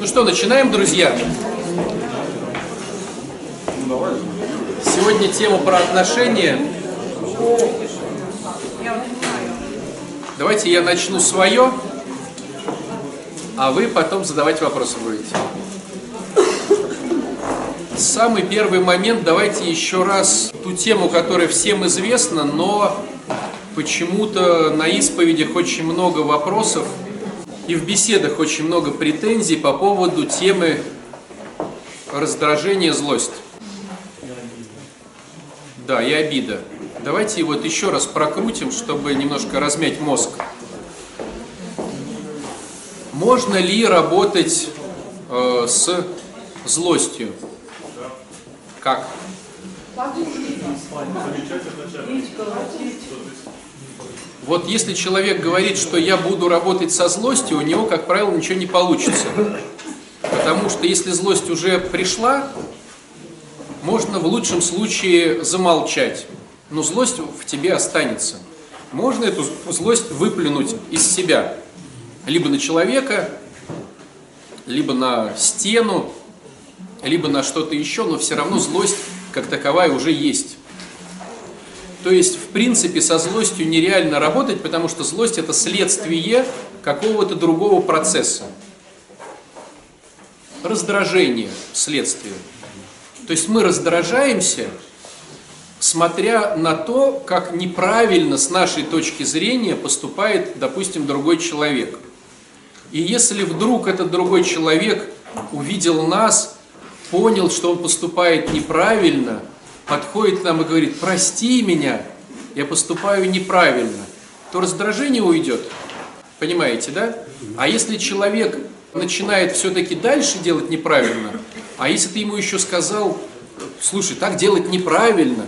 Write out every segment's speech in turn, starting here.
Ну что, начинаем, друзья? Сегодня тема про отношения. Давайте я начну свое, а вы потом задавать вопросы будете. Самый первый момент, давайте еще раз ту тему, которая всем известна, но почему-то на исповедях очень много вопросов и в беседах очень много претензий по поводу темы раздражения, злость. Да, и обида. Давайте вот еще раз прокрутим, чтобы немножко размять мозг. Можно ли работать э, с злостью? Как? Вот если человек говорит, что я буду работать со злостью, у него, как правило, ничего не получится. Потому что если злость уже пришла, можно в лучшем случае замолчать, но злость в тебе останется. Можно эту злость выплюнуть из себя, либо на человека, либо на стену, либо на что-то еще, но все равно злость как таковая уже есть. То есть, в принципе, со злостью нереально работать, потому что злость это следствие какого-то другого процесса. Раздражение следствие. То есть мы раздражаемся, смотря на то, как неправильно с нашей точки зрения поступает, допустим, другой человек. И если вдруг этот другой человек увидел нас, понял, что он поступает неправильно, подходит к нам и говорит, прости меня, я поступаю неправильно, то раздражение уйдет. Понимаете, да? А если человек начинает все-таки дальше делать неправильно, а если ты ему еще сказал, слушай, так делать неправильно,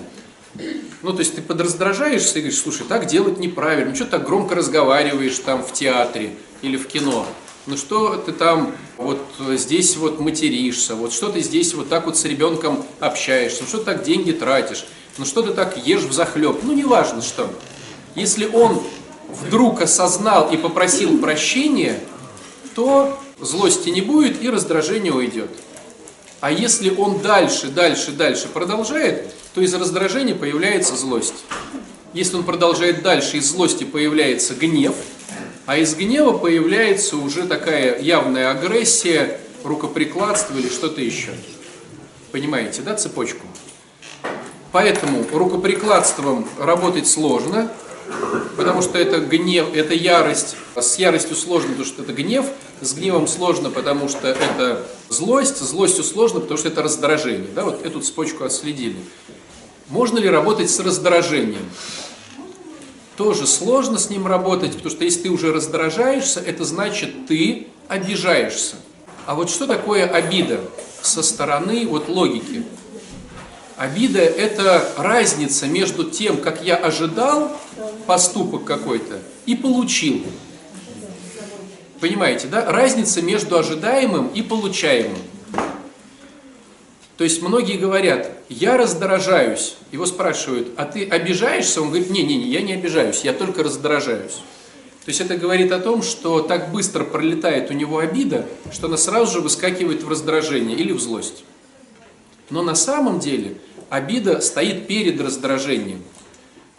ну, то есть ты подраздражаешься и говоришь, слушай, так делать неправильно, ну, что так громко разговариваешь там в театре или в кино, ну что ты там вот здесь вот материшься, вот что ты здесь вот так вот с ребенком общаешься, что ты так деньги тратишь, ну что ты так ешь в захлеб, ну неважно что. Если он вдруг осознал и попросил прощения, то злости не будет и раздражение уйдет. А если он дальше, дальше, дальше продолжает, то из раздражения появляется злость. Если он продолжает дальше, из злости появляется гнев – а из гнева появляется уже такая явная агрессия, рукоприкладство или что-то еще. Понимаете, да, цепочку? Поэтому рукоприкладством работать сложно, потому что это гнев, это ярость. С яростью сложно, потому что это гнев, с гневом сложно, потому что это злость, злостью сложно, потому что это раздражение. Да, вот эту цепочку отследили. Можно ли работать с раздражением? Тоже сложно с ним работать, потому что если ты уже раздражаешься, это значит ты обижаешься. А вот что такое обида со стороны вот логики? Обида – это разница между тем, как я ожидал поступок какой-то и получил. Понимаете, да? Разница между ожидаемым и получаемым. То есть многие говорят, я раздражаюсь. Его спрашивают, а ты обижаешься? Он говорит, не-не-не, я не обижаюсь, я только раздражаюсь. То есть это говорит о том, что так быстро пролетает у него обида, что она сразу же выскакивает в раздражение или в злость. Но на самом деле обида стоит перед раздражением.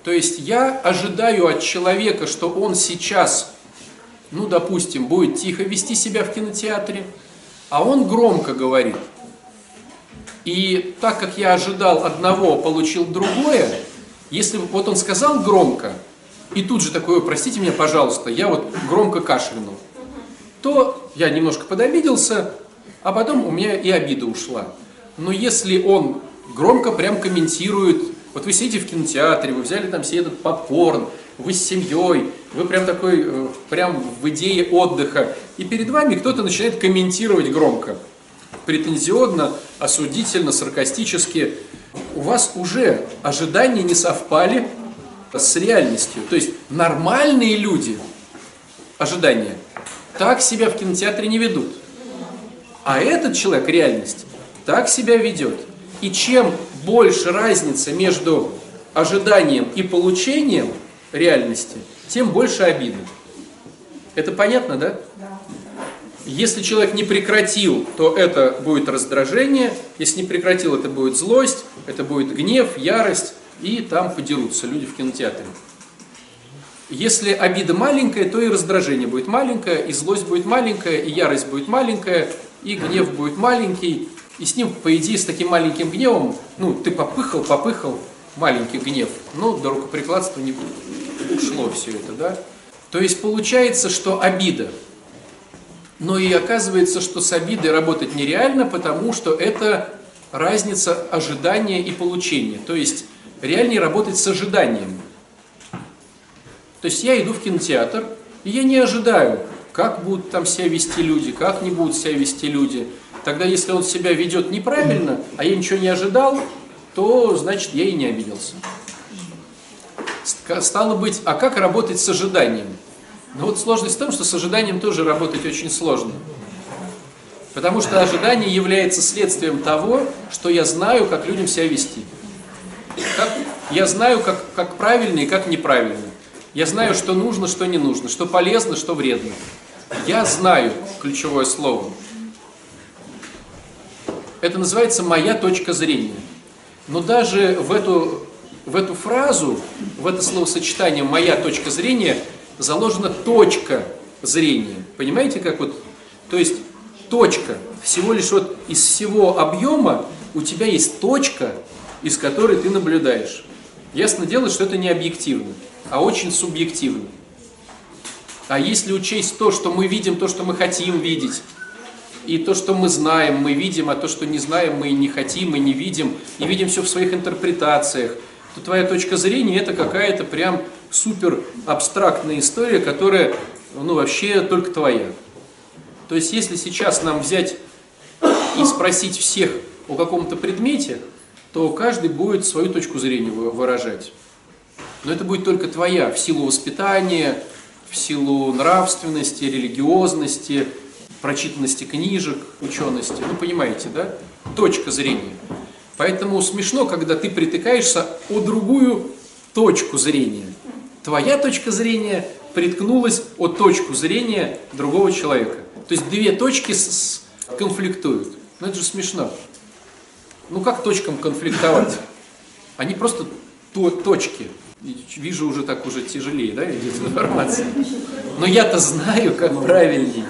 То есть я ожидаю от человека, что он сейчас, ну допустим, будет тихо вести себя в кинотеатре, а он громко говорит – и так как я ожидал одного, получил другое, если вот он сказал громко, и тут же такое, простите меня, пожалуйста, я вот громко кашлянул, то я немножко подобиделся, а потом у меня и обида ушла. Но если он громко прям комментирует, вот вы сидите в кинотеатре, вы взяли там себе этот попкорн, вы с семьей, вы прям такой, э, прям в идее отдыха, и перед вами кто-то начинает комментировать громко претензиозно, осудительно, саркастически, у вас уже ожидания не совпали с реальностью. То есть нормальные люди, ожидания, так себя в кинотеатре не ведут. А этот человек, реальность, так себя ведет. И чем больше разница между ожиданием и получением реальности, тем больше обиды. Это понятно, да? Да. Если человек не прекратил, то это будет раздражение, если не прекратил, это будет злость, это будет гнев, ярость, и там подерутся люди в кинотеатре. Если обида маленькая, то и раздражение будет маленькое, и злость будет маленькая, и ярость будет маленькая, и гнев будет маленький, и с ним, по идее, с таким маленьким гневом, ну, ты попыхал, попыхал, маленький гнев, но до рукоприкладства не ушло все это, да? То есть получается, что обида – но и оказывается, что с обидой работать нереально, потому что это разница ожидания и получения. То есть реальнее работать с ожиданием. То есть я иду в кинотеатр, и я не ожидаю, как будут там себя вести люди, как не будут себя вести люди. Тогда, если он себя ведет неправильно, а я ничего не ожидал, то, значит, я и не обиделся. Стало быть, а как работать с ожиданием? Но вот сложность в том, что с ожиданием тоже работать очень сложно. Потому что ожидание является следствием того, что я знаю, как людям себя вести. Как, я знаю, как, как правильно и как неправильно. Я знаю, что нужно, что не нужно, что полезно, что вредно. Я знаю ключевое слово. Это называется моя точка зрения. Но даже в эту, в эту фразу, в это словосочетание «моя точка зрения» заложена точка зрения. Понимаете, как вот? То есть точка, всего лишь вот из всего объема у тебя есть точка, из которой ты наблюдаешь. Ясно дело, что это не объективно, а очень субъективно. А если учесть то, что мы видим, то, что мы хотим видеть, и то, что мы знаем, мы видим, а то, что не знаем, мы не хотим и не видим, и видим все в своих интерпретациях, то твоя точка зрения это какая-то прям супер абстрактная история, которая, ну, вообще только твоя. То есть, если сейчас нам взять и спросить всех о каком-то предмете, то каждый будет свою точку зрения выражать. Но это будет только твоя, в силу воспитания, в силу нравственности, религиозности, прочитанности книжек, учености. Ну, понимаете, да? Точка зрения. Поэтому смешно, когда ты притыкаешься о другую точку зрения твоя точка зрения приткнулась о точку зрения другого человека. То есть две точки с, с, конфликтуют. Ну это же смешно. Ну как точкам конфликтовать? Они просто то, точки. Вижу уже так уже тяжелее, да, идет информация. Но я-то знаю, как правильнее.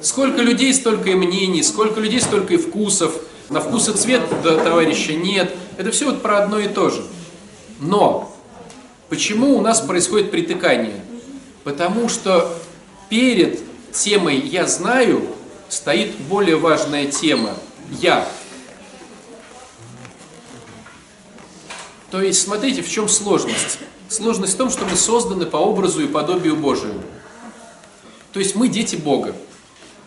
Сколько людей, столько и мнений, сколько людей, столько и вкусов. На вкус и цвет да, товарища нет. Это все вот про одно и то же. Но Почему у нас происходит притыкание? Потому что перед темой «я знаю» стоит более важная тема «я». То есть, смотрите, в чем сложность. Сложность в том, что мы созданы по образу и подобию Божию. То есть мы дети Бога,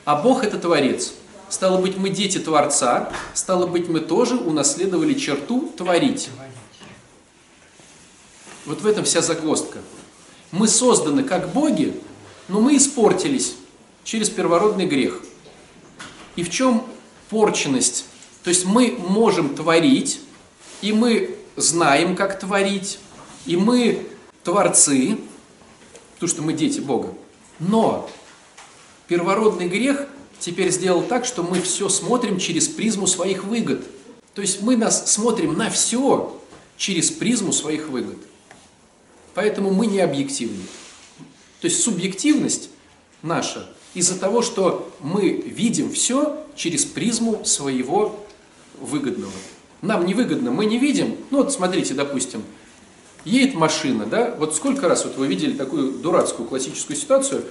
а Бог это Творец. Стало быть, мы дети Творца, стало быть, мы тоже унаследовали черту творить. Вот в этом вся загвоздка. Мы созданы как боги, но мы испортились через первородный грех. И в чем порченность? То есть мы можем творить, и мы знаем, как творить, и мы творцы, потому что мы дети Бога. Но первородный грех теперь сделал так, что мы все смотрим через призму своих выгод. То есть мы нас смотрим на все через призму своих выгод. Поэтому мы не объективны. То есть субъективность наша из-за того, что мы видим все через призму своего выгодного. Нам невыгодно, мы не видим. Ну вот смотрите, допустим, едет машина, да, вот сколько раз вот вы видели такую дурацкую классическую ситуацию,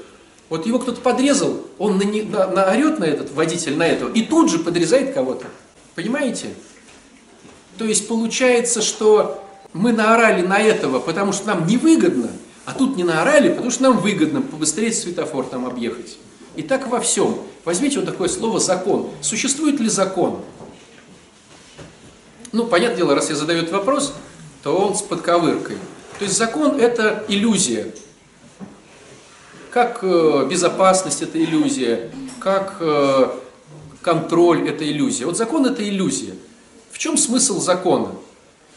вот его кто-то подрезал, он на, на, на орет на этот водитель, на этого, и тут же подрезает кого-то. Понимаете? То есть получается, что мы наорали на этого, потому что нам невыгодно, а тут не наорали, потому что нам выгодно побыстрее светофор там объехать. И так во всем. Возьмите вот такое слово «закон». Существует ли закон? Ну, понятное дело, раз я задаю этот вопрос, то он с подковыркой. То есть закон – это иллюзия. Как э, безопасность – это иллюзия, как э, контроль – это иллюзия. Вот закон – это иллюзия. В чем смысл закона?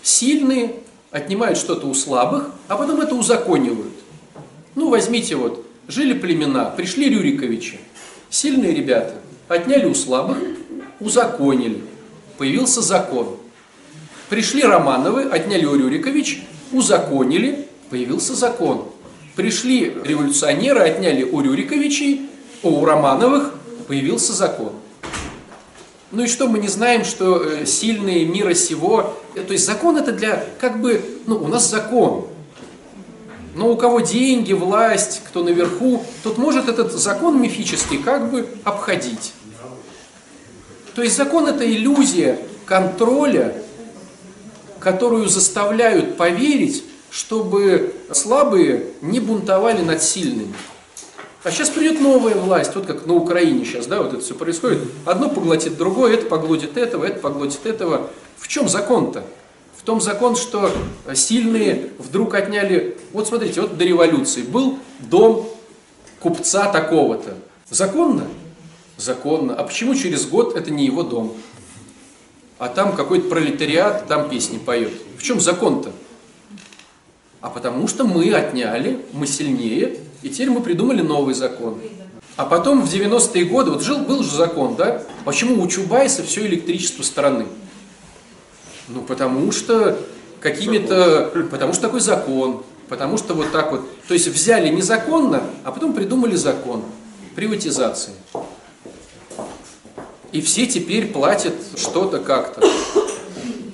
Сильные отнимают что-то у слабых, а потом это узаконивают. Ну, возьмите вот, Жили племена, пришли Рюриковичи, сильные ребята, отняли у слабых, узаконили. Появился закон. Пришли Романовы, отняли у Рюрикович, узаконили, появился закон. Пришли революционеры, отняли у Рюриковичей, у Романовых появился закон. Ну и что мы не знаем, что э, сильные мира сего, э, то есть закон это для, как бы, ну у нас закон, но у кого деньги, власть, кто наверху, тот может этот закон мифический как бы обходить. То есть закон это иллюзия контроля, которую заставляют поверить, чтобы слабые не бунтовали над сильными. А сейчас придет новая власть, вот как на Украине сейчас, да, вот это все происходит. Одно поглотит другое, это поглотит этого, это поглотит этого. В чем закон-то? В том закон, что сильные вдруг отняли... Вот смотрите, вот до революции был дом купца такого-то. Законно? Законно. А почему через год это не его дом? А там какой-то пролетариат, там песни поет. В чем закон-то? А потому что мы отняли, мы сильнее, и теперь мы придумали новый закон. А потом в 90-е годы, вот жил, был же закон, да? Почему у Чубайса все электричество страны? Ну, потому что какими-то, потому что такой закон, потому что вот так вот. То есть взяли незаконно, а потом придумали закон приватизации. И все теперь платят что-то как-то.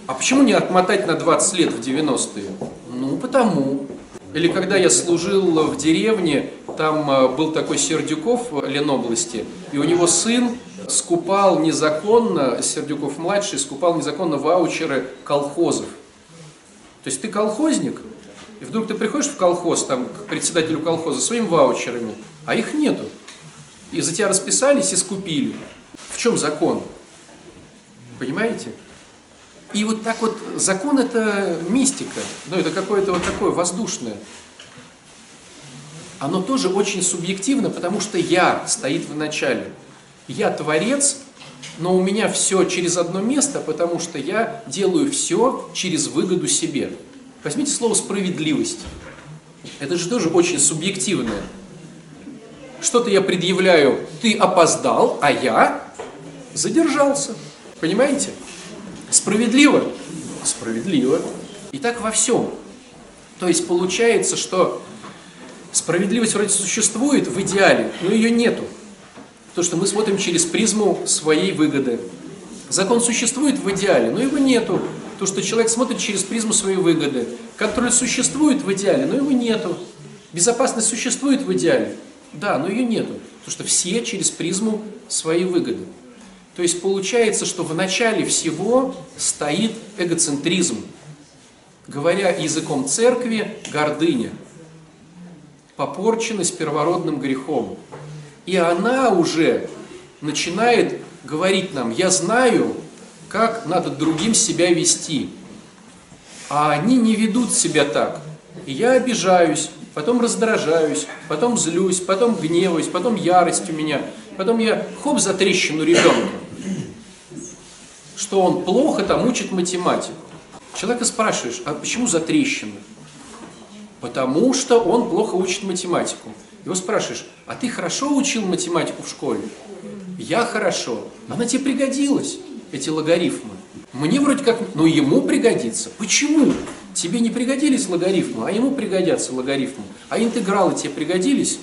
А почему не отмотать на 20 лет в 90-е? Ну, потому. Или когда я служил в деревне, там э, был такой Сердюков в Ленобласти, и у него сын скупал незаконно, Сердюков-младший скупал незаконно ваучеры колхозов. То есть ты колхозник, и вдруг ты приходишь в колхоз, там, к председателю колхоза, своими ваучерами, а их нету. И за тебя расписались и скупили. В чем закон? Понимаете? И вот так вот, закон это мистика, ну это какое-то вот такое воздушное. Оно тоже очень субъективно, потому что я стоит в начале. Я творец, но у меня все через одно место, потому что я делаю все через выгоду себе. Возьмите слово справедливость. Это же тоже очень субъективное. Что-то я предъявляю, ты опоздал, а я задержался. Понимаете? Справедливо? Справедливо. И так во всем. То есть получается, что справедливость вроде существует в идеале, но ее нету. То, что мы смотрим через призму своей выгоды. Закон существует в идеале, но его нету. То, что человек смотрит через призму своей выгоды. Контроль существует в идеале, но его нету. Безопасность существует в идеале, да, но ее нету. Потому что все через призму своей выгоды. То есть получается, что в начале всего стоит эгоцентризм. Говоря языком церкви, гордыня. Попорченность первородным грехом. И она уже начинает говорить нам, я знаю, как надо другим себя вести. А они не ведут себя так. И я обижаюсь, потом раздражаюсь, потом злюсь, потом гневаюсь, потом ярость у меня, потом я хоп за трещину ребенка что он плохо там учит математику. Человека спрашиваешь, а почему за трещины? Потому что он плохо учит математику. Его спрашиваешь, а ты хорошо учил математику в школе? Я хорошо. Она тебе пригодилась, эти логарифмы. Мне вроде как, но ему пригодится. Почему? Тебе не пригодились логарифмы, а ему пригодятся логарифмы. А интегралы тебе пригодились?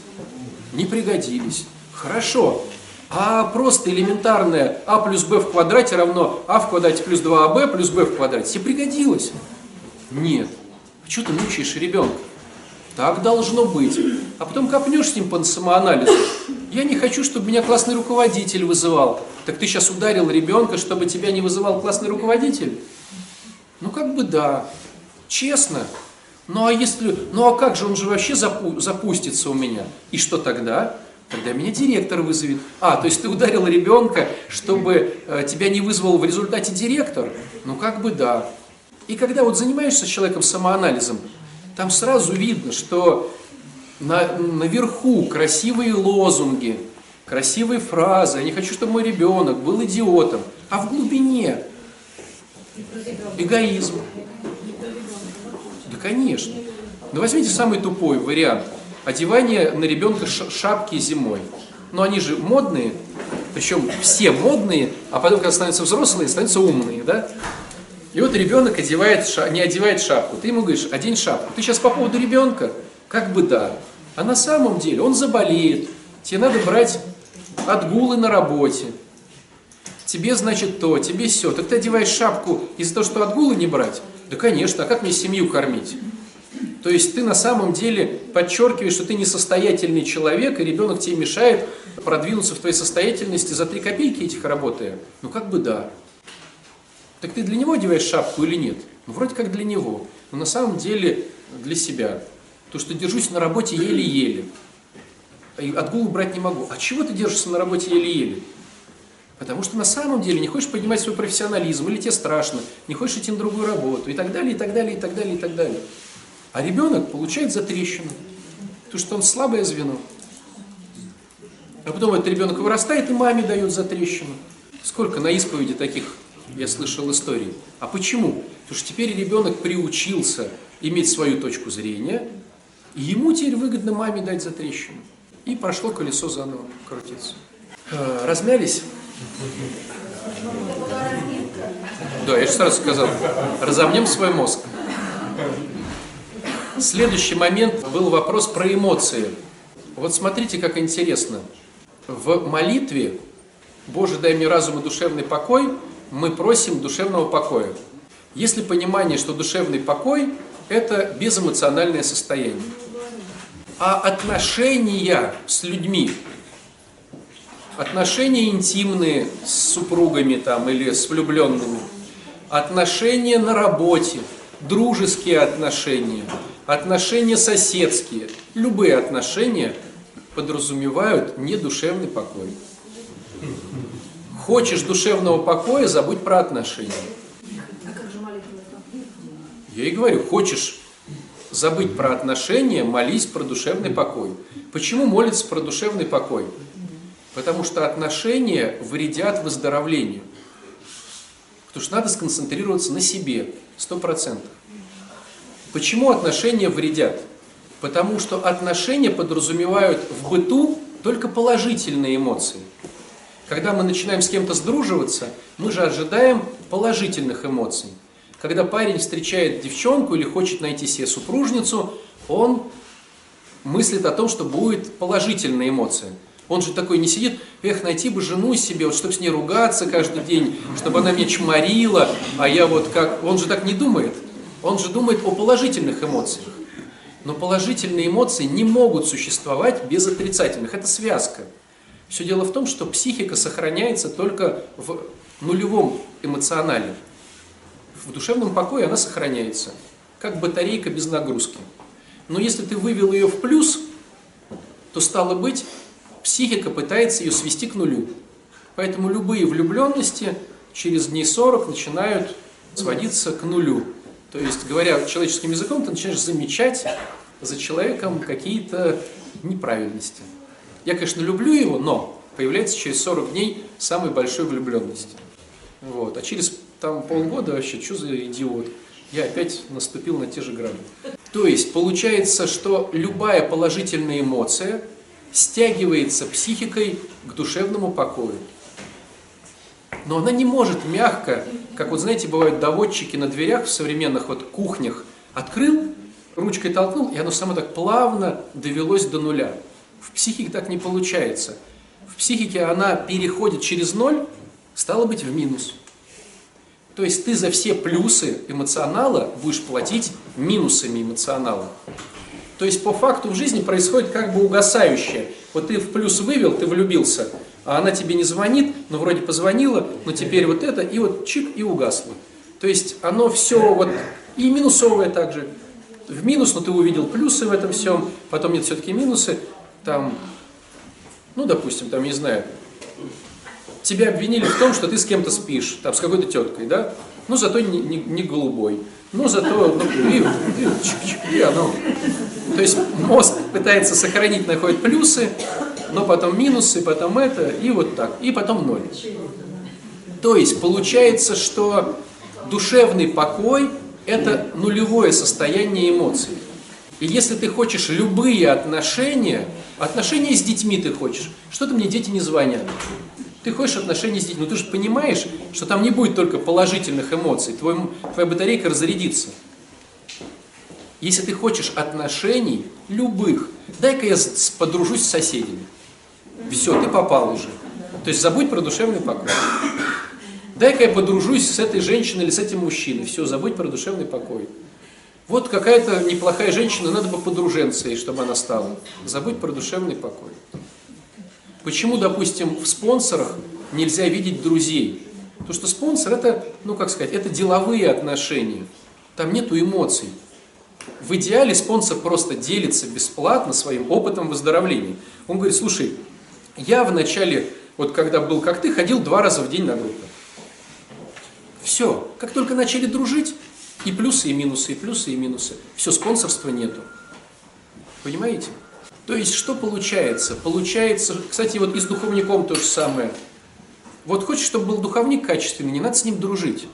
Не пригодились. Хорошо. А просто элементарное а плюс b в квадрате равно а в квадрате плюс 2ab плюс b в квадрате. Тебе пригодилось? Нет. А что ты мучаешь ребенка? Так должно быть. А потом копнешь с ним по самоанализу. Я не хочу, чтобы меня классный руководитель вызывал. Так ты сейчас ударил ребенка, чтобы тебя не вызывал классный руководитель? Ну как бы да. Честно. Ну а если, ну а как же он же вообще запу запустится у меня? И что тогда? Тогда меня директор вызовет. А, то есть ты ударил ребенка, чтобы э, тебя не вызвал в результате директор? Ну как бы да. И когда вот занимаешься человеком самоанализом, там сразу видно, что на, наверху красивые лозунги, красивые фразы. Я не хочу, чтобы мой ребенок был идиотом. А в глубине эгоизм. Да, конечно. Но возьмите самый тупой вариант. Одевание на ребенка шапки зимой. Но они же модные, причем все модные, а потом, когда становятся взрослые, становятся умные, да? И вот ребенок одевает, не одевает шапку. Ты ему говоришь, одень шапку. Ты сейчас по поводу ребенка? Как бы да. А на самом деле он заболеет. Тебе надо брать отгулы на работе. Тебе, значит, то, тебе все. Так ты одеваешь шапку из-за того, что отгулы не брать? Да, конечно. А как мне семью кормить? То есть ты на самом деле подчеркиваешь, что ты несостоятельный человек, и ребенок тебе мешает продвинуться в твоей состоятельности за три копейки этих работая. Ну как бы да. Так ты для него одеваешь шапку или нет? Ну вроде как для него, но на самом деле для себя. То, что держусь на работе еле-еле. И отгулу брать не могу. А чего ты держишься на работе еле-еле? Потому что на самом деле не хочешь поднимать свой профессионализм, или тебе страшно, не хочешь идти на другую работу, и так далее, и так далее, и так далее, и так далее. А ребенок получает затрещину, потому что он слабое звено. А потом этот ребенок вырастает и маме дает затрещину. Сколько на исповеди таких я слышал истории. А почему? Потому что теперь ребенок приучился иметь свою точку зрения, и ему теперь выгодно маме дать затрещину. И пошло колесо заново крутиться. А, размялись? Да, я же сразу сказал, разомнем свой мозг. Следующий момент был вопрос про эмоции. Вот смотрите, как интересно. В молитве «Боже, дай мне разум и душевный покой» мы просим душевного покоя. Если понимание, что душевный покой – это безэмоциональное состояние. А отношения с людьми, отношения интимные с супругами там, или с влюбленными, отношения на работе, дружеские отношения – отношения соседские, любые отношения подразумевают недушевный покой. Хочешь душевного покоя, забудь про отношения. Я и говорю, хочешь забыть про отношения, молись про душевный покой. Почему молиться про душевный покой? Потому что отношения вредят выздоровлению. Потому что надо сконцентрироваться на себе, сто процентов. Почему отношения вредят? Потому что отношения подразумевают в быту только положительные эмоции. Когда мы начинаем с кем-то сдруживаться, мы же ожидаем положительных эмоций. Когда парень встречает девчонку или хочет найти себе супружницу, он мыслит о том, что будет положительная эмоция. Он же такой не сидит, эх, найти бы жену себе, вот чтобы с ней ругаться каждый день, чтобы она меня чморила, а я вот как... Он же так не думает. Он же думает о положительных эмоциях. Но положительные эмоции не могут существовать без отрицательных. Это связка. Все дело в том, что психика сохраняется только в нулевом эмоционале. В душевном покое она сохраняется, как батарейка без нагрузки. Но если ты вывел ее в плюс, то стало быть, психика пытается ее свести к нулю. Поэтому любые влюбленности через дней 40 начинают сводиться к нулю. То есть, говоря человеческим языком, ты начинаешь замечать за человеком какие-то неправильности. Я, конечно, люблю его, но появляется через 40 дней самой большой влюбленности. Вот. А через там, полгода вообще, что за идиот? Я опять наступил на те же грани. То есть, получается, что любая положительная эмоция стягивается психикой к душевному покою но она не может мягко, как вот знаете, бывают доводчики на дверях в современных вот кухнях, открыл, ручкой толкнул, и оно само так плавно довелось до нуля. В психике так не получается. В психике она переходит через ноль, стало быть, в минус. То есть ты за все плюсы эмоционала будешь платить минусами эмоционала. То есть по факту в жизни происходит как бы угасающее. Вот ты в плюс вывел, ты влюбился – а она тебе не звонит, но вроде позвонила, но теперь вот это, и вот чик, и угасло. То есть оно все вот, и минусовое также. В минус, но ты увидел плюсы в этом всем, потом нет все-таки минусы, там, ну, допустим, там, не знаю, тебя обвинили в том, что ты с кем-то спишь, там, с какой-то теткой, да, ну, зато не, не, не голубой, ну, зато, ну, и, и, -чик, и оно. То есть мозг пытается сохранить, находит плюсы, но потом минусы, потом это, и вот так, и потом ноль. То есть получается, что душевный покой – это нулевое состояние эмоций. И если ты хочешь любые отношения, отношения с детьми ты хочешь, что-то мне дети не звонят. Ты хочешь отношения с детьми, но ты же понимаешь, что там не будет только положительных эмоций, твой, твоя батарейка разрядится. Если ты хочешь отношений, любых, дай-ка я подружусь с соседями. Все, ты попал уже. То есть забудь про душевный покой. Дай-ка я подружусь с этой женщиной или с этим мужчиной. Все, забудь про душевный покой. Вот какая-то неплохая женщина, надо бы подруженца ей, чтобы она стала. Забудь про душевный покой. Почему, допустим, в спонсорах нельзя видеть друзей? Потому что спонсор это, ну как сказать, это деловые отношения. Там нету эмоций. В идеале спонсор просто делится бесплатно своим опытом выздоровления. Он говорит, слушай, я вначале, вот когда был как ты, ходил два раза в день на группу. Все, как только начали дружить, и плюсы, и минусы, и плюсы, и минусы. Все, спонсорства нету. Понимаете? То есть, что получается? Получается, кстати, вот и с духовником то же самое. Вот хочешь, чтобы был духовник качественный, не надо с ним дружить.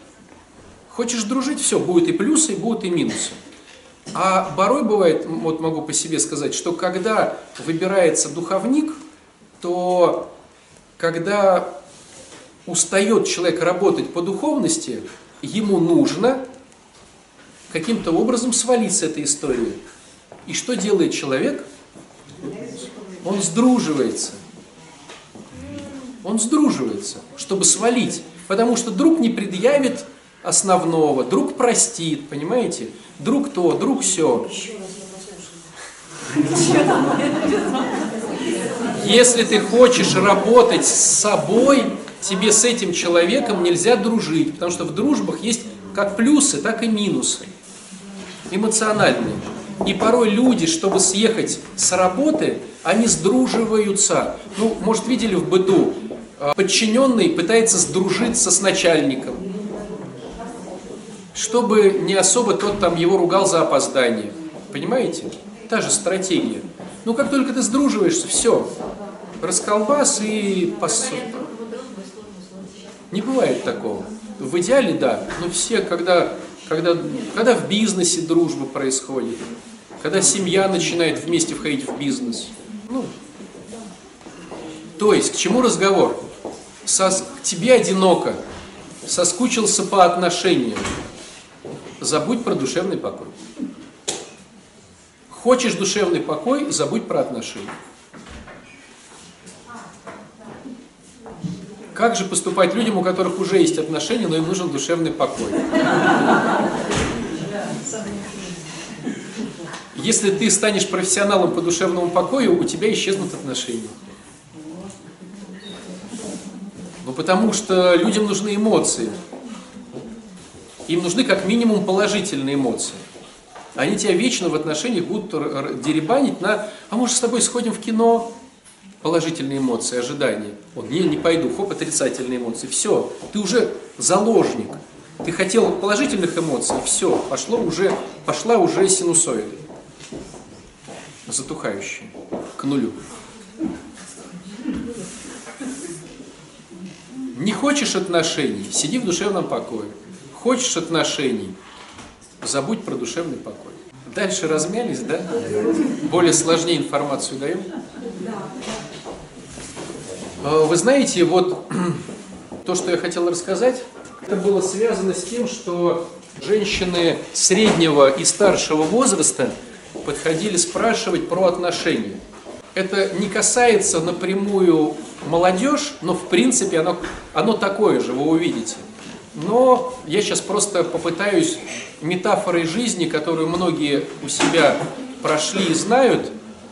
Хочешь дружить, все, будет и плюсы, и будут и минусы. А порой бывает, вот могу по себе сказать, что когда выбирается духовник, то когда устает человек работать по духовности, ему нужно каким-то образом свалить с этой истории. И что делает человек? Он сдруживается. Он сдруживается, чтобы свалить. Потому что друг не предъявит основного, друг простит, понимаете? Друг то, друг все. Если ты хочешь работать с собой, тебе с этим человеком нельзя дружить, потому что в дружбах есть как плюсы, так и минусы эмоциональные. И порой люди, чтобы съехать с работы, они сдруживаются. Ну, может, видели в быту, а, подчиненный пытается сдружиться с начальником, чтобы не особо тот там его ругал за опоздание. Понимаете? Та же стратегия. Ну, как только ты сдруживаешься, все, расколбас и посуд. Не бывает такого. В идеале, да, но все, когда когда, когда в бизнесе дружба происходит, когда семья начинает вместе входить в бизнес. Ну, то есть, к чему разговор? Сос, тебе одиноко, соскучился по отношениям. Забудь про душевный покой. Хочешь душевный покой, забудь про отношения. Как же поступать людям, у которых уже есть отношения, но им нужен душевный покой? Если ты станешь профессионалом по душевному покою, у тебя исчезнут отношения. Ну, потому что людям нужны эмоции. Им нужны как минимум положительные эмоции. Они тебя вечно в отношениях будут деребанить на «а может с тобой сходим в кино?» положительные эмоции, ожидания. Вот, не, не пойду, хоп, отрицательные эмоции. Все, ты уже заложник. Ты хотел положительных эмоций, все, пошло уже, пошла уже синусоида. Затухающая, к нулю. Не хочешь отношений, сиди в душевном покое. Хочешь отношений, забудь про душевный покой. Дальше размялись, да? Более сложнее информацию даем? Э, вы знаете, вот то, что я хотел рассказать, это было связано с тем, что женщины среднего и старшего возраста подходили спрашивать про отношения. Это не касается напрямую молодежь, но в принципе оно, оно такое же, вы увидите. Но я сейчас просто попытаюсь метафорой жизни, которую многие у себя прошли и знают,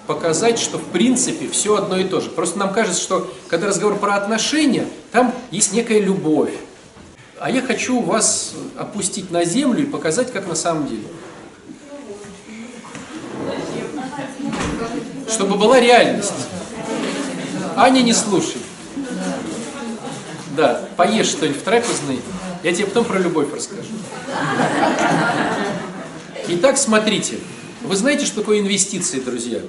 показать, что в принципе все одно и то же. Просто нам кажется, что когда разговор про отношения, там есть некая любовь. А я хочу вас опустить на землю и показать, как на самом деле. Чтобы была реальность. Аня, не слушай. Да, поешь что-нибудь в трапезной, я тебе потом про любовь расскажу. Итак, смотрите. Вы знаете, что такое инвестиции, друзья?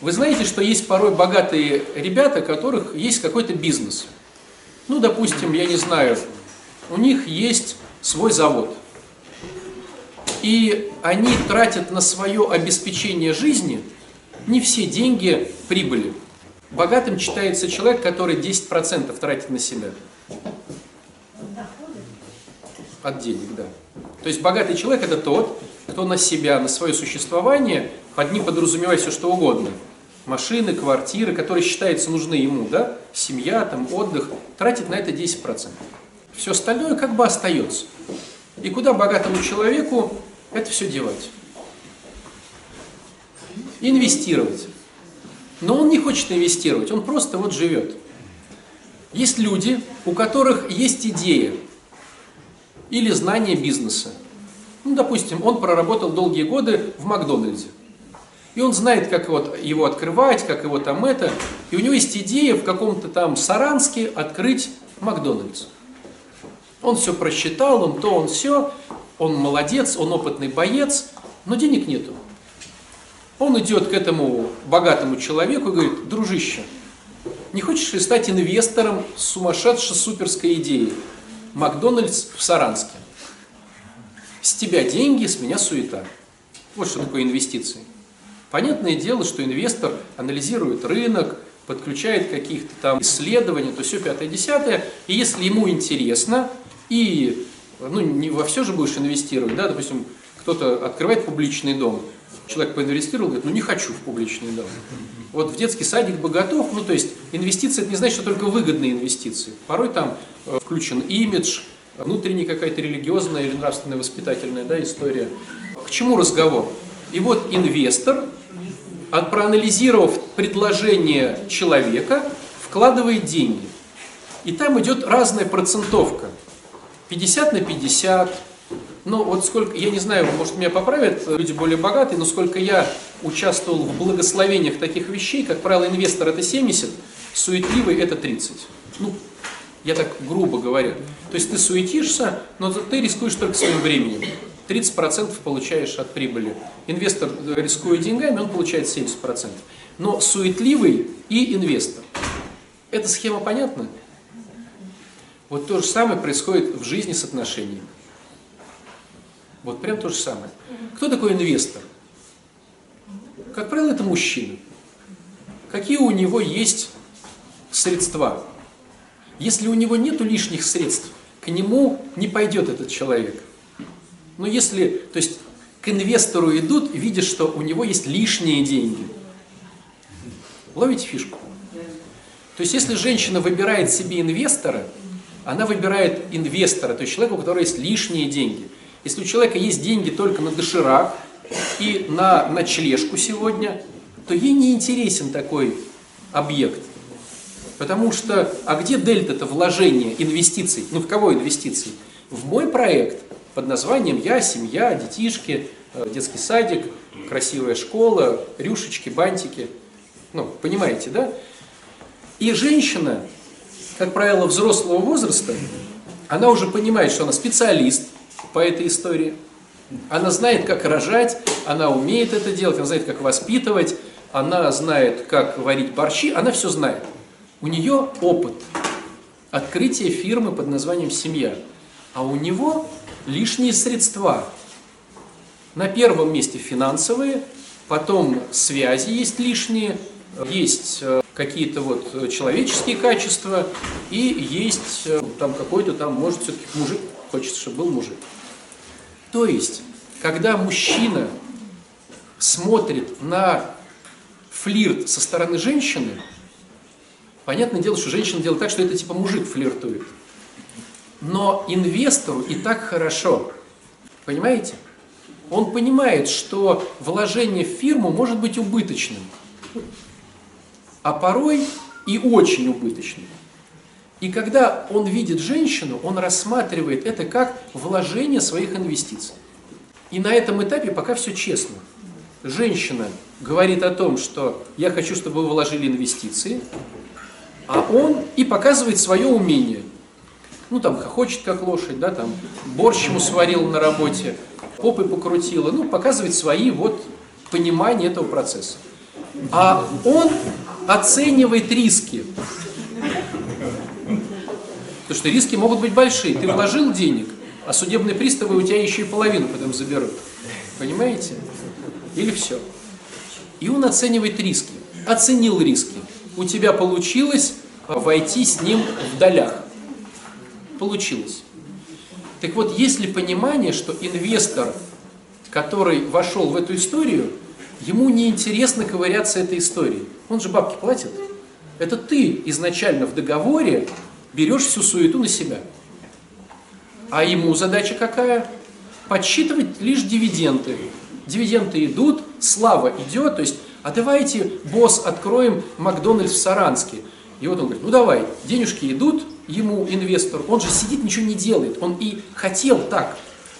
Вы знаете, что есть порой богатые ребята, у которых есть какой-то бизнес. Ну, допустим, я не знаю, у них есть свой завод. И они тратят на свое обеспечение жизни не все деньги прибыли. Богатым считается человек, который 10% тратит на себя. От денег, да. То есть богатый человек это тот, кто на себя, на свое существование, под ним подразумевает все что угодно. Машины, квартиры, которые считаются нужны ему, да, семья, там, отдых, тратит на это 10%. Все остальное как бы остается. И куда богатому человеку это все девать? Инвестировать. Но он не хочет инвестировать, он просто вот живет. Есть люди, у которых есть идея или знание бизнеса. Ну, допустим, он проработал долгие годы в Макдональдсе. И он знает, как вот его открывать, как его там это. И у него есть идея в каком-то там Саранске открыть Макдональдс. Он все просчитал, он то, он все. Он молодец, он опытный боец, но денег нету. Он идет к этому богатому человеку и говорит, дружище, не хочешь ли стать инвестором сумасшедшей суперской идеей? Макдональдс в Саранске. С тебя деньги, с меня суета. Вот что такое инвестиции. Понятное дело, что инвестор анализирует рынок, подключает каких-то там исследований, то все пятое, десятое, и если ему интересно, и ну, не во все же будешь инвестировать, да, допустим, кто-то открывает публичный дом, человек поинвестировал, говорит, ну не хочу в публичный дом. Вот в детский садик бы готов, ну то есть инвестиции это не значит, что только выгодные инвестиции. Порой там э, включен имидж, внутренняя какая-то религиозная или нравственная воспитательная да, история. К чему разговор? И вот инвестор, проанализировав предложение человека, вкладывает деньги. И там идет разная процентовка. 50 на 50, ну, вот сколько, я не знаю, может, меня поправят люди более богатые, но сколько я участвовал в благословениях таких вещей, как правило, инвестор это 70, суетливый это 30. Ну, я так грубо говоря. То есть ты суетишься, но ты рискуешь только своим временем. 30% получаешь от прибыли. Инвестор, рискуя деньгами, он получает 70%. Но суетливый и инвестор. Эта схема понятна? Вот то же самое происходит в жизни с отношениями. Вот прям то же самое. Кто такой инвестор? Как правило, это мужчина. Какие у него есть средства? Если у него нет лишних средств, к нему не пойдет этот человек. Но если, то есть к инвестору идут, видя, что у него есть лишние деньги. Ловите фишку? То есть если женщина выбирает себе инвестора, она выбирает инвестора, то есть человека, у которого есть лишние деньги – если у человека есть деньги только на доширак и на ночлежку сегодня, то ей не интересен такой объект. Потому что, а где дельта-то вложения, инвестиций? Ну, в кого инвестиции? В мой проект под названием «Я, семья, детишки», э, детский садик, красивая школа, рюшечки, бантики. Ну, понимаете, да? И женщина, как правило, взрослого возраста, она уже понимает, что она специалист, по этой истории. Она знает, как рожать, она умеет это делать, она знает, как воспитывать, она знает, как варить борщи, она все знает. У нее опыт открытия фирмы под названием «Семья», а у него лишние средства. На первом месте финансовые, потом связи есть лишние, есть э, какие-то вот человеческие качества и есть э, там какой-то там, может, все-таки мужик, хочется, чтобы был мужик. То есть, когда мужчина смотрит на флирт со стороны женщины, понятное дело, что женщина делает так, что это типа мужик флиртует. Но инвестору и так хорошо. Понимаете? Он понимает, что вложение в фирму может быть убыточным, а порой и очень убыточным. И когда он видит женщину, он рассматривает это как вложение своих инвестиций. И на этом этапе пока все честно. Женщина говорит о том, что я хочу, чтобы вы вложили инвестиции, а он и показывает свое умение. Ну, там, хочет как лошадь, да, там, борщ ему сварил на работе, попы покрутила, ну, показывает свои вот понимания этого процесса. А он оценивает риски. Потому что риски могут быть большие. Ты вложил денег, а судебные приставы у тебя еще и половину потом заберут. Понимаете? Или все. И он оценивает риски. Оценил риски. У тебя получилось войти с ним в долях. Получилось. Так вот, есть ли понимание, что инвестор, который вошел в эту историю, ему не интересно ковыряться этой историей. Он же бабки платит. Это ты изначально в договоре берешь всю суету на себя. А ему задача какая? Подсчитывать лишь дивиденды. Дивиденды идут, слава идет, то есть, а давайте, босс, откроем Макдональдс в Саранске. И вот он говорит, ну давай, денежки идут ему, инвестору, он же сидит, ничего не делает, он и хотел так.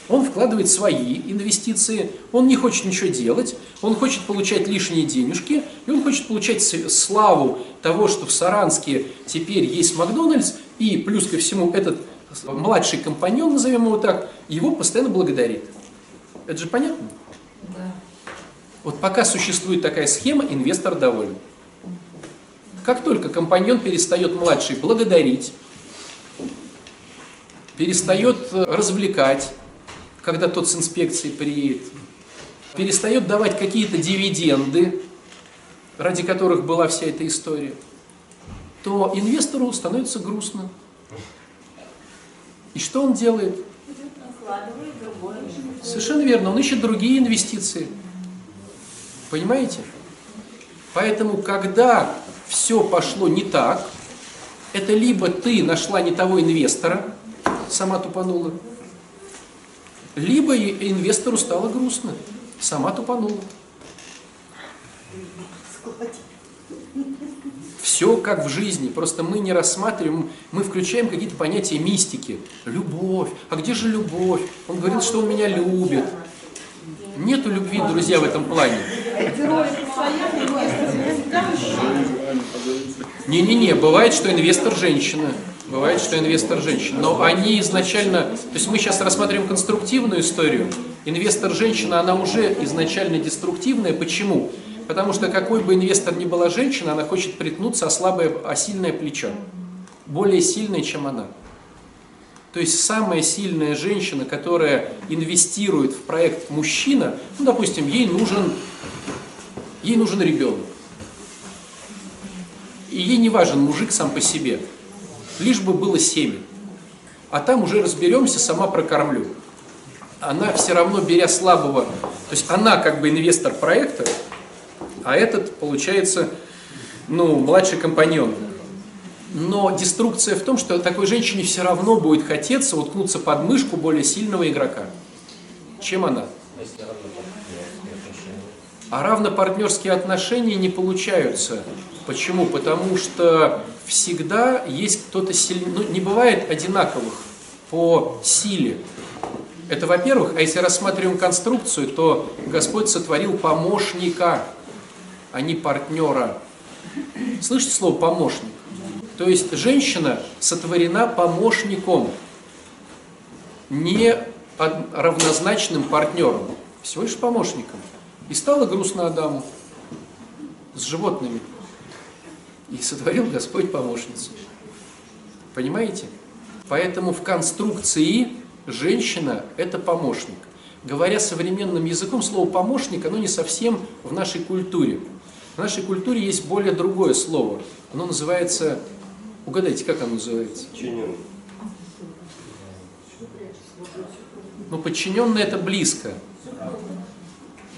Он вкладывает свои инвестиции, он не хочет ничего делать, он хочет получать лишние денежки, и он хочет получать славу того, что в Саранске теперь есть Макдональдс, и плюс ко всему этот младший компаньон, назовем его так, его постоянно благодарит. Это же понятно? Да. Вот пока существует такая схема, инвестор доволен. Как только компаньон перестает младший благодарить, перестает э, развлекать, когда тот с инспекцией приедет, перестает давать какие-то дивиденды, ради которых была вся эта история, то инвестору становится грустно. И что он делает? Совершенно верно, он ищет другие инвестиции. Понимаете? Поэтому, когда все пошло не так, это либо ты нашла не того инвестора, сама тупанула, либо инвестору стало грустно, сама тупанула. Все как в жизни, просто мы не рассматриваем, мы включаем какие-то понятия мистики. Любовь. А где же любовь? Он говорил, что он меня любит. Нету любви, друзья, в этом плане. Не-не-не, бывает, что инвестор женщина. Бывает, что инвестор женщина. Но они изначально... То есть мы сейчас рассматриваем конструктивную историю. Инвестор женщина, она уже изначально деструктивная. Почему? Потому что какой бы инвестор ни была женщина, она хочет притнуться о слабое, о сильное плечо. Более сильное, чем она. То есть самая сильная женщина, которая инвестирует в проект мужчина, ну, допустим, ей нужен, ей нужен ребенок. И ей не важен мужик сам по себе, лишь бы было семя. А там уже разберемся, сама прокормлю. Она все равно, беря слабого, то есть она как бы инвестор проекта, а этот, получается, ну, младший компаньон. Но деструкция в том, что такой женщине все равно будет хотеться уткнуться под мышку более сильного игрока, чем она. А равнопартнерские отношения не получаются. Почему? Потому что всегда есть кто-то сильный, ну не бывает одинаковых по силе. Это во-первых, а если рассматриваем конструкцию, то Господь сотворил помощника, а не партнера. Слышите слово помощник? То есть женщина сотворена помощником, не равнозначным партнером, всего лишь помощником. И стало грустно Адаму с животными. И сотворил Господь помощницу. Понимаете? Поэтому в конструкции женщина – это помощник. Говоря современным языком, слово «помощник» оно не совсем в нашей культуре. В нашей культуре есть более другое слово. Оно называется Угадайте, как оно называется? Подчиненный. Ну, подчиненный это близко.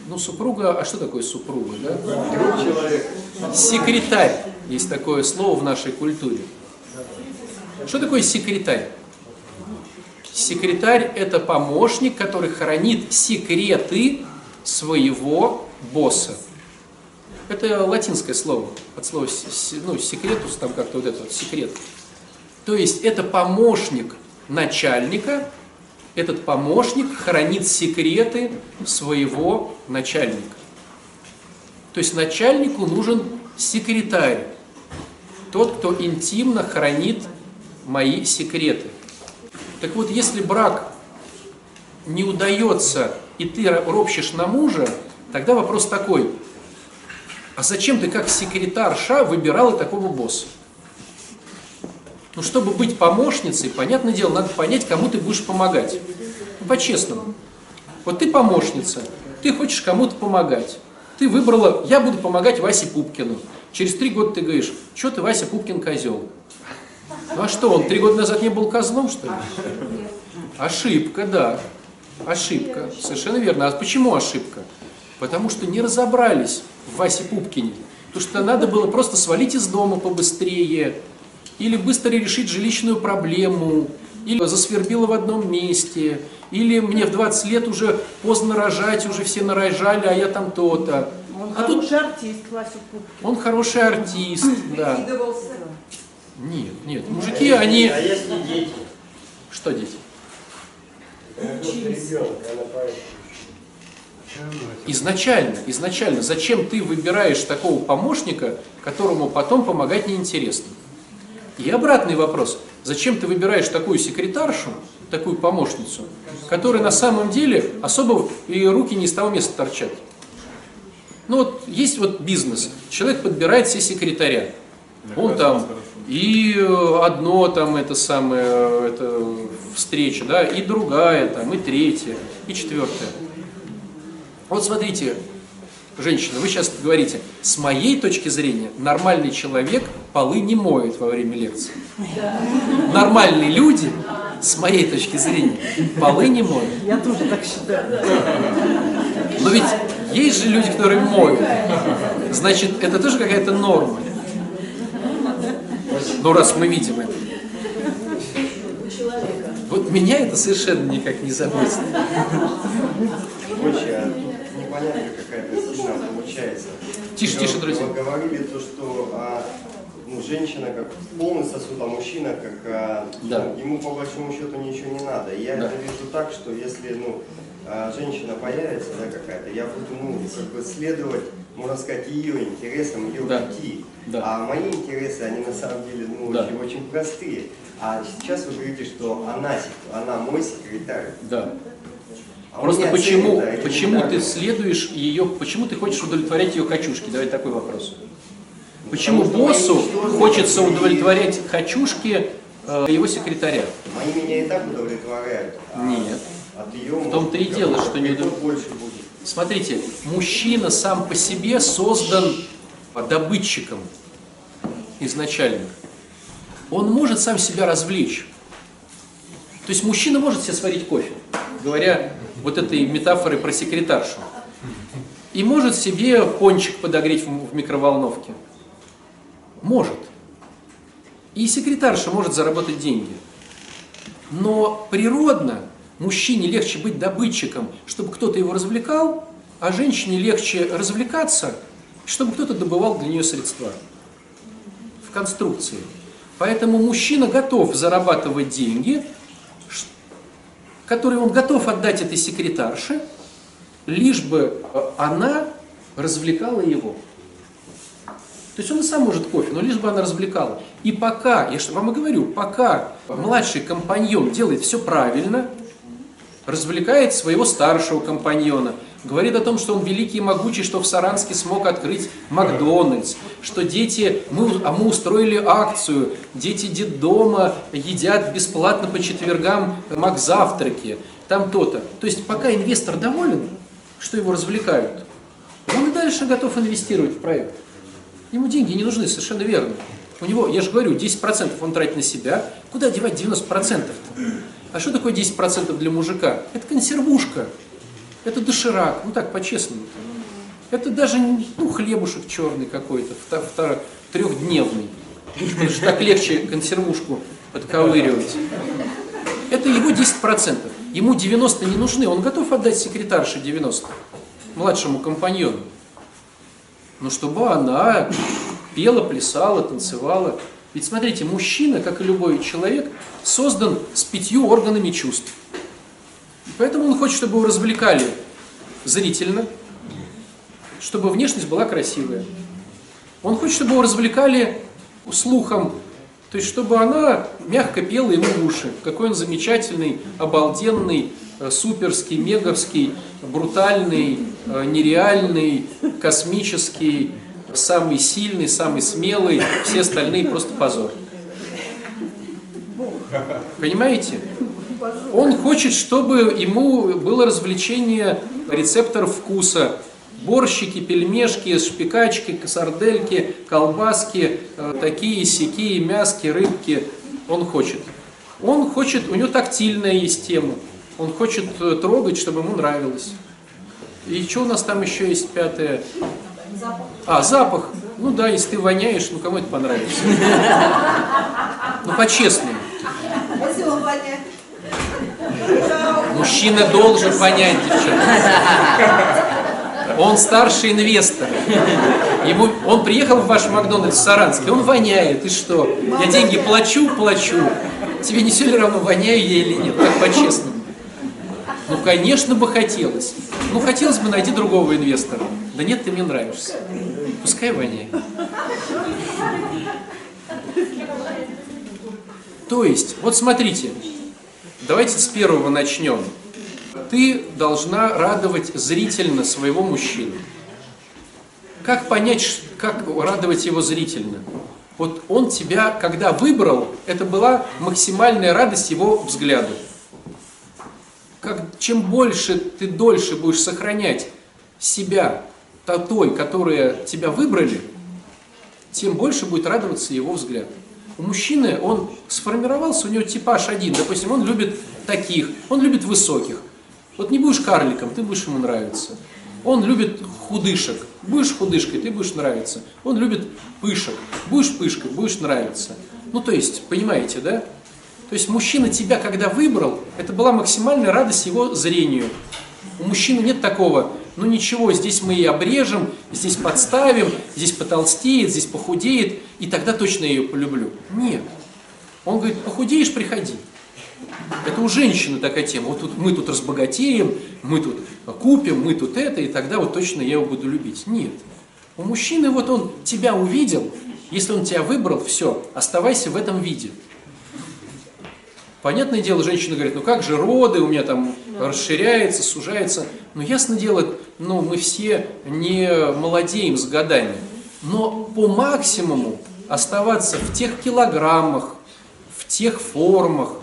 Ну, супруга, а что такое супруга, да? Секретарь. Есть такое слово в нашей культуре. Что такое секретарь? Секретарь – это помощник, который хранит секреты своего босса. Это латинское слово, от слова ну, секретус, там как-то вот это вот, секрет. То есть это помощник начальника, этот помощник хранит секреты своего начальника. То есть начальнику нужен секретарь, тот, кто интимно хранит мои секреты. Так вот, если брак не удается, и ты ропщешь на мужа, тогда вопрос такой, а зачем ты как секретарша выбирала такого босса? Ну, чтобы быть помощницей, понятное дело, надо понять, кому ты будешь помогать. Ну, по-честному. Вот ты помощница, ты хочешь кому-то помогать. Ты выбрала, я буду помогать Васе Пупкину. Через три года ты говоришь, что ты, Вася Пупкин, козел. Ну а что, он три года назад не был козлом, что ли? Ошибка, да. Ошибка. Совершенно верно. А почему ошибка? Потому что не разобрались в Васе Пупкине. Потому что надо было просто свалить из дома побыстрее, или быстро решить жилищную проблему, или засвербило в одном месте, или мне в 20 лет уже поздно рожать, уже все нарожали, а я там то-то. Он а хороший тут артист, Вася Пупкин. он хороший артист, да. Нет, нет, мужики, они... А если дети? Что дети? Поет. Изначально, изначально, зачем ты выбираешь такого помощника, которому потом помогать неинтересно? И обратный вопрос. Зачем ты выбираешь такую секретаршу, такую помощницу, которая на самом деле особо и руки не с того места торчат? Ну вот есть вот бизнес, человек подбирает себе секретаря, он там и э, одно там это самое, э, это встреча, да, и другая там, и третья, и четвертая. Вот смотрите, женщина, вы сейчас говорите, с моей точки зрения, нормальный человек полы не моет во время лекции. Нормальные люди, с моей точки зрения, полы не моют. Я тоже так считаю. Но ведь есть же люди, которые моют. Значит, это тоже какая-то норма. Ну, раз мы видим это. Вот меня это совершенно никак не заботит. Непонятно какая-то стена получается. Тише, тише, друзья. Вы говорили то, что а, ну, женщина как полный сосуд, а мужчина как а, Да. ну, ему по большому счету ничего не надо. И я Да. это вижу так, что если ну, а, женщина появится, да, какая-то, я буду ну, как бы следовать, можно сказать, ее интересам, ее Да. пути. Да. А мои интересы, они на самом деле ну, Да. очень, очень простые. А сейчас вы говорите, что она, она мой секретарь. Да. А Просто почему, цель-то почему ты следуешь ее, почему ты хочешь удовлетворять ее хочушки? Давай такой вопрос. Почему Потому боссу хочется удовлетворять хочушки э, его секретаря? Мои меня и так удовлетворяют. а Нет. В том-то и дело, что не удов- больше будет. Смотрите, мужчина сам по себе создан добытчиком изначально. Он может сам себя развлечь. То есть мужчина может себе сварить кофе, говоря вот этой метафорой про секретаршу. И может себе пончик подогреть в микроволновке. Может. И секретарша может заработать деньги. Но природно мужчине легче быть добытчиком, чтобы кто-то его развлекал, а женщине легче развлекаться, чтобы кто-то добывал для нее средства в конструкции. Поэтому мужчина готов зарабатывать деньги, которые он готов отдать этой секретарше, лишь бы э, она развлекала его. То есть он и сам может кофе, но лишь бы она развлекала. И пока, я вам и говорю, пока младший компаньон делает все правильно, развлекает своего старшего компаньона, говорит о том, что он великий и могучий, что в Саранске смог открыть Макдональдс, что дети, мы, а мы устроили акцию, дети детдома едят бесплатно по четвергам Макзавтраки, там то-то. То есть пока инвестор доволен, что его развлекают, он и дальше готов инвестировать в проект. Ему деньги не нужны, совершенно верно. У него, я же говорю, 10% он тратит на себя. Куда девать 90%? -то? А что такое 10% для мужика? Это консервушка. Это доширак. Ну так, по-честному. Это даже ну, хлебушек черный какой-то, трехдневный. Потому что так легче консервушку подковыривать. Это его 10%. Ему 90 не нужны. Он готов отдать секретарше 90, младшему компаньону. Но чтобы она пела, плясала, танцевала. Ведь смотрите, мужчина, как и любой человек, создан с пятью органами чувств. Поэтому он хочет, чтобы его развлекали зрительно, чтобы внешность была красивая. Он хочет, чтобы его развлекали слухом, то есть чтобы она мягко пела ему в уши, какой он замечательный, обалденный, э, суперский, меговский, брутальный, э, нереальный, космический, самый сильный, самый смелый, все остальные просто позор. Понимаете? Он хочет, чтобы ему было развлечение рецепторов вкуса. Борщики, пельмешки, шпикачки, сардельки, колбаски, э, такие, сякие, мяски, рыбки. Он хочет. Он хочет, у него тактильная есть тема. Он хочет э, трогать, чтобы ему нравилось. И что у нас там еще есть пятое? А, запах. Ну да, если ты воняешь, ну кому это понравится? Ну по-честному. Если он воняет. Мужчина должен понять, девчонки. Он старший инвестор. Ему, он приехал в ваш Макдональдс в Саранске, он воняет. И что? Я деньги плачу, плачу. Тебе не все ли равно, воняю я или нет? Так по-честному. Ну, конечно бы хотелось. Ну, хотелось бы найти другого инвестора. Да нет, ты мне нравишься. Пускай воняет. То есть, вот смотрите, давайте с первого начнем. Ты должна радовать зрительно своего мужчину. Как понять, как радовать его зрительно? Вот он тебя, когда выбрал, это была максимальная радость его взгляду. Как, чем больше ты дольше будешь сохранять себя той, которая тебя выбрали, тем больше будет радоваться его взгляд. У мужчины он сформировался, у него типаж один. Допустим, он любит таких, он любит высоких. Вот не будешь карликом, ты будешь ему нравиться. Он любит худышек. Будешь худышкой, ты будешь нравиться. Он любит пышек. Будешь пышкой, будешь нравиться. Ну, то есть, понимаете, да? То есть мужчина тебя, когда выбрал, это была максимальная радость его зрению. У мужчины нет такого, ну ничего, здесь мы ее обрежем, здесь подставим, здесь потолстеет, здесь похудеет, и тогда точно ее полюблю. Нет. Он говорит, похудеешь, приходи. Это у женщины такая тема. Вот тут мы тут разбогатеем, мы тут купим, мы тут это, и тогда вот точно я его буду любить. Нет. У мужчины вот он тебя увидел, если он тебя выбрал, все, оставайся в этом виде. Понятное дело, женщина говорит, ну как же роды, у меня там расширяется, сужается. Ну ясно дело, ну мы все не молодеем с годами. Но по максимуму оставаться в тех килограммах, в тех формах,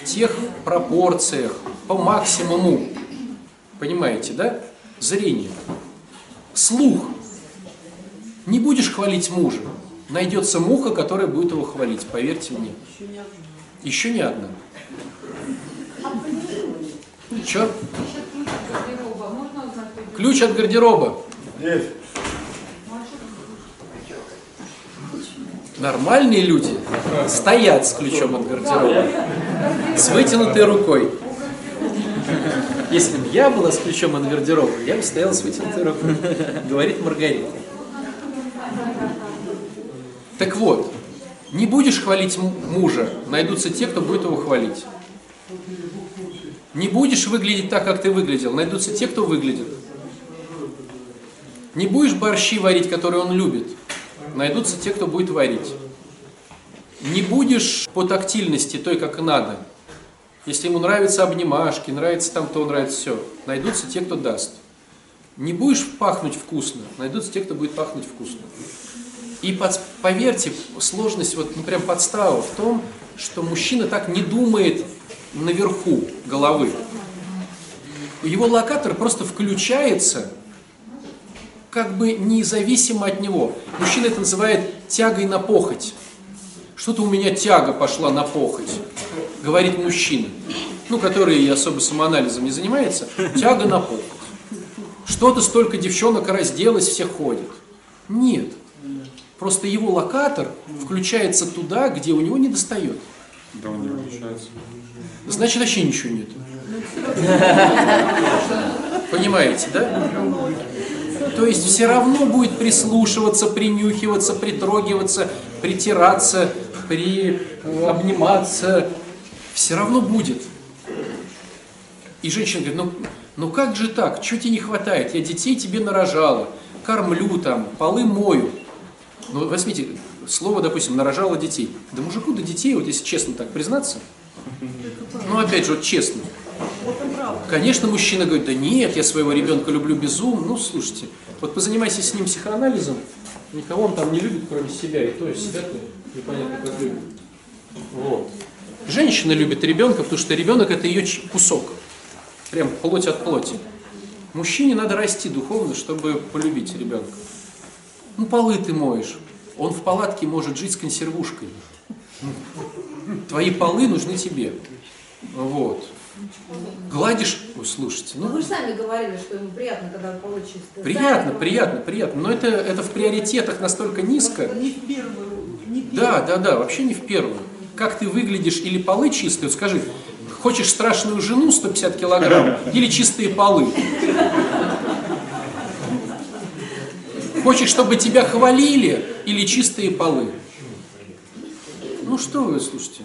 в тех пропорциях, по максимуму. Понимаете, да? Зрение. Слух. Не будешь хвалить мужа. Найдется муха, которая будет его хвалить, поверьте мне. Еще не одна. Че? Ключ от гардероба. Здесь. Нормальные люди стоят с ключом от гардероба, с вытянутой рукой. Если бы я была с ключом от гардероба, я бы стояла с вытянутой рукой, говорит Маргарита. Так вот, не будешь хвалить мужа, найдутся те, кто будет его хвалить. Не будешь выглядеть так, как ты выглядел, найдутся те, кто выглядит. Не будешь борщи варить, которые он любит, найдутся те, кто будет варить. Не будешь по тактильности той, как надо. Если ему нравятся обнимашки, нравится там то, нравится все, найдутся те, кто даст. Не будешь пахнуть вкусно, найдутся те, кто будет пахнуть вкусно. И под- поверьте, сложность, вот ну, прям подстава в том, что мужчина так не думает наверху головы. Его локатор просто включается как бы независимо от него. Мужчина это называет тягой на похоть. Что-то у меня тяга пошла на похоть, говорит мужчина, ну, который особо самоанализом не занимается, тяга на похоть. Что-то столько девчонок разделось, все ходят. Нет. Просто его локатор включается туда, где у него не достает. Да, он не получается. Значит, вообще ничего нет. Понимаете, да? То есть все равно будет прислушиваться, принюхиваться, притрогиваться, притираться, при э, обниматься. Все равно будет. И женщина говорит, ну, ну как же так, чего тебе не хватает? Я детей тебе нарожала, кормлю там, полы мою. Ну, возьмите, слово, допустим, нарожала детей. Да мужику до детей, вот если честно так признаться, ну опять же, вот честно. Конечно, мужчина говорит, да нет, я своего ребенка люблю безумно. Ну, слушайте, вот позанимайся с ним психоанализом, никого он там не любит, кроме себя, и то, и себя-то непонятно как любит. Вот. Женщина любит ребенка, потому что ребенок это ее кусок. Прям плоть от плоти. Мужчине надо расти духовно, чтобы полюбить ребенка. Ну, полы ты моешь. Он в палатке может жить с консервушкой. Твои полы нужны тебе. Вот. Гладишь, ой, слушайте, Ну ну, вы же сами говорили, что ему приятно, когда полы чистые. приятно, Да, приятно, приятно. Но это, это в приоритетах настолько низко. Не в первую, не первую. Да, да, да, вообще не в первую. Как ты выглядишь или полы чистые, вот скажи, хочешь страшную жену 150 килограмм или чистые полы? Хочешь, чтобы тебя хвалили или чистые полы? Ну что вы, слушайте.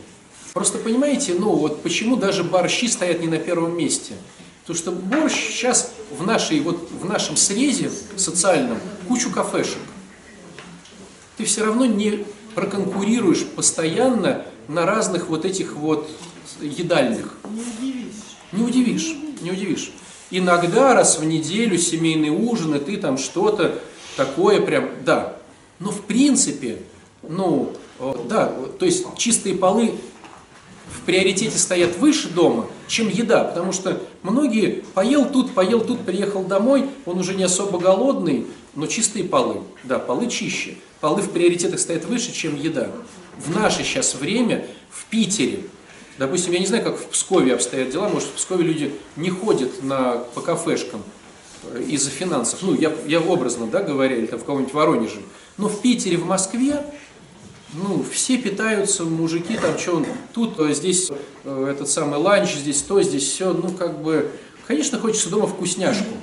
Просто понимаете, ну вот почему даже борщи стоят не на первом месте? Потому что борщ сейчас в, нашей, вот, в нашем срезе социальном кучу кафешек ты все равно не проконкурируешь постоянно на разных вот этих вот едальных. Не удивишь. Не удивишь, не удивишь. Иногда раз в неделю семейный ужин, и ты там что-то такое прям, да. Но в принципе, ну, э, да, то есть чистые полы в приоритете стоят выше дома, чем еда, потому что многие поел тут, поел тут, приехал домой, он уже не особо голодный, но чистые полы, да, полы чище, полы в приоритетах стоят выше, чем еда. В наше сейчас время в Питере, допустим, я не знаю, как в Пскове обстоят дела, может в Пскове люди не ходят на, по кафешкам из-за финансов, ну я, я образно, да, говоря, или там в кого-нибудь Воронеже, но в Питере, в Москве ну, все питаются, мужики, там, что он, тут, э, здесь э, этот самый ланч, здесь то, здесь все, ну, как бы, конечно, хочется дома вкусняшку,